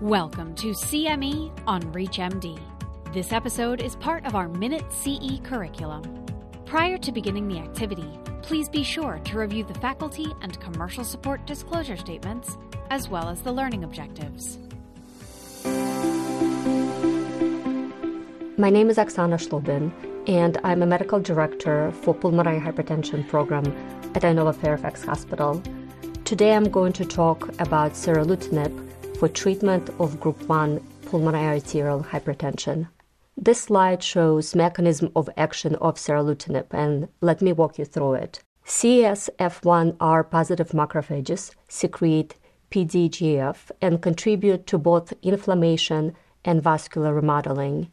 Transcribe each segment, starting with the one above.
Welcome to CME on ReachMD. This episode is part of our Minute CE curriculum. Prior to beginning the activity, please be sure to review the faculty and commercial support disclosure statements, as well as the learning objectives. My name is Oksana Shlobin, and I'm a medical director for pulmonary hypertension program at Inova Fairfax Hospital. Today I'm going to talk about seralutinib for treatment of group 1 pulmonary arterial hypertension. This slide shows mechanism of action of seralutinib and let me walk you through it. CSF1R positive macrophages secrete PDGF and contribute to both inflammation and vascular remodeling.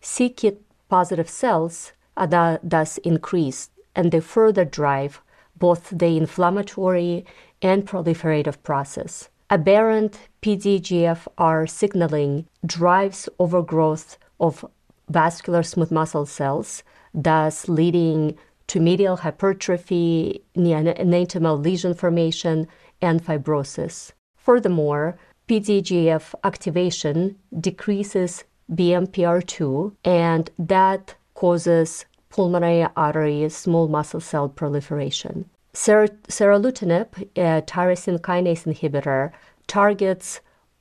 c-KIT positive cells are thus increased and they further drive both the inflammatory and proliferative process. Aberrant PDGFR signaling drives overgrowth of vascular smooth muscle cells, thus leading to medial hypertrophy, neointimal lesion formation, and fibrosis. Furthermore, PDGF activation decreases BMPR2, and that causes pulmonary artery small muscle cell proliferation. Ser- a uh, tyrosine kinase inhibitor, targets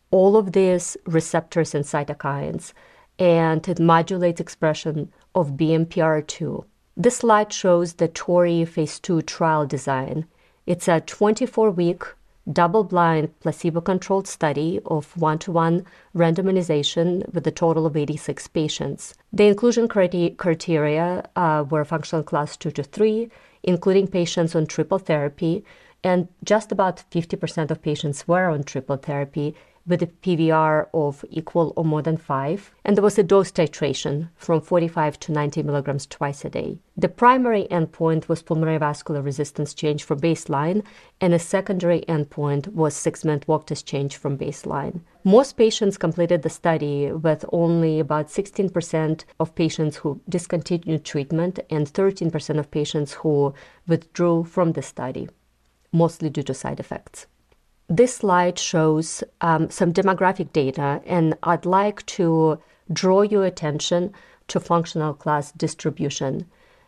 all of these receptors and cytokines, and it modulates expression of BMPR2. This slide shows the TORREY phase 2 trial design. It's a 24 week double blind placebo controlled study of one to one randomization with a total of 86 patients. The inclusion criteria uh, were functional class 2 to 3, including patients on triple therapy, and just about 50% of patients were on triple therapy with a PVR of equal or more than 5, and there was a dose titration from 45 to 90 milligrams twice a day. The primary endpoint was pulmonary vascular resistance change from baseline, and a secondary endpoint was six minute walk test change from baseline. Most patients completed the study, with only about 16% of patients who discontinued treatment and 13% of patients who withdrew from the study, mostly due to side effects. This slide shows um, some demographic data, and I'd like to draw your attention to functional class distribution.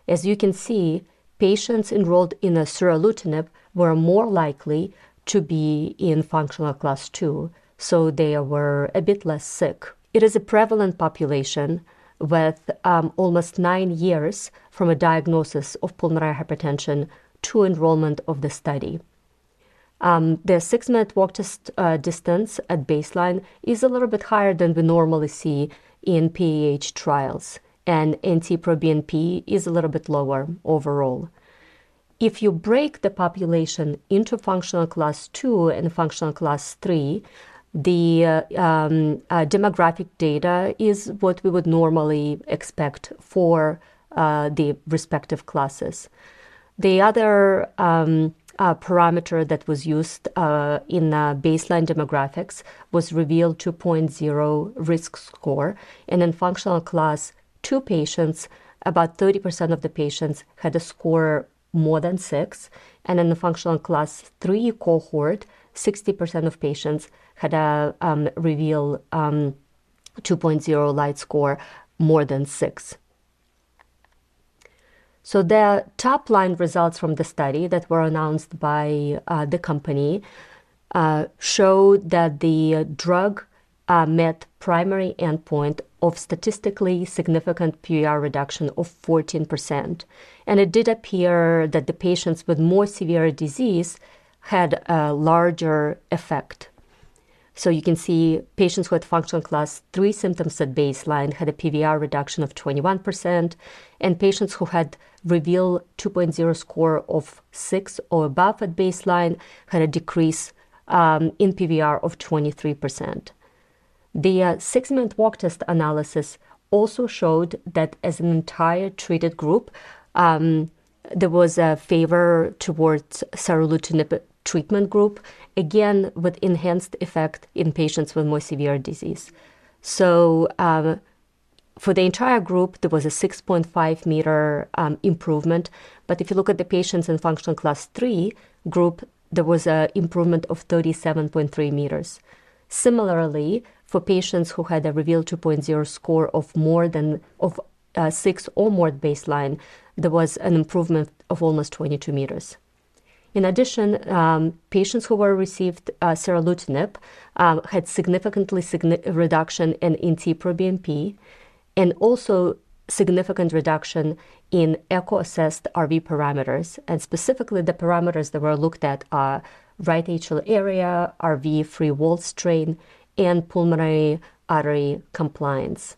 As you can see, patients enrolled in a seralutinib were more likely to be in functional class 2, so they were a bit less sick. It is a prevalent population with um, almost nine years from a diagnosis of pulmonary hypertension to enrollment of the study. Um, the six minute walk test uh, distance at baseline is a little bit higher than we normally see in PAH trials, and NT-proBNP is a little bit lower overall. If you break the population into functional class 2 and functional class 3, the uh, um, uh, demographic data is what we would normally expect for uh, the respective classes. The other um, parameter that was used uh, in uh, baseline demographics was REVEAL 2.0 risk score. In functional class 2 patients, about 30% of the patients had a score more than 6. And in the functional class 3 cohort, 60% of patients had a um, REVEAL um, 2.0 light score more than 6. So the top line results from the study that were announced by uh, the company uh, showed that the drug uh, met primary endpoint of statistically significant PVR reduction of 14%. And it did appear that the patients with more severe disease had a larger effect. So you can see patients who had functional class 3 symptoms at baseline had a PVR reduction of 21%, and patients who had REVEAL 2.0 score of 6 or above at baseline had a decrease um, in PVR of 23%. The uh, six minute walk test analysis also showed that as an entire treated group, um, there was a favor towards seralutinib treatment group, again with enhanced effect in patients with more severe disease. So um, for the entire group, there was a 6.5 meter um, improvement. But if you look at the patients in functional class 3 group, there was an improvement of 37.3 meters. Similarly, for patients who had a Reveal 2.0 score of more than of uh, six or more baseline, there was an improvement of almost 22 meters. In addition, um, patients who were received uh, seralutinib um, had significantly signi- reduction in NT-proBNP and also significant reduction in echo-assessed RV parameters. And specifically, the parameters that were looked at are right atrial area, RV free wall strain, and pulmonary artery compliance.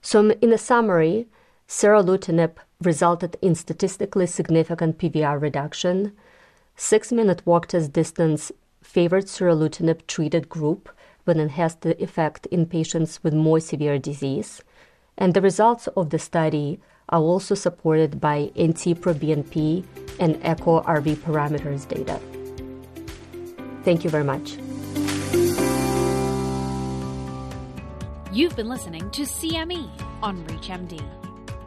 So, in a summary, seralutinib resulted in statistically significant PVR reduction. Six minute walk test distance favored seralutinib treated group with enhanced the effect in patients with more severe disease. And the results of the study are also supported by NT-proBNP and echo RV parameters data. Thank you very much. You've been listening to CME on ReachMD.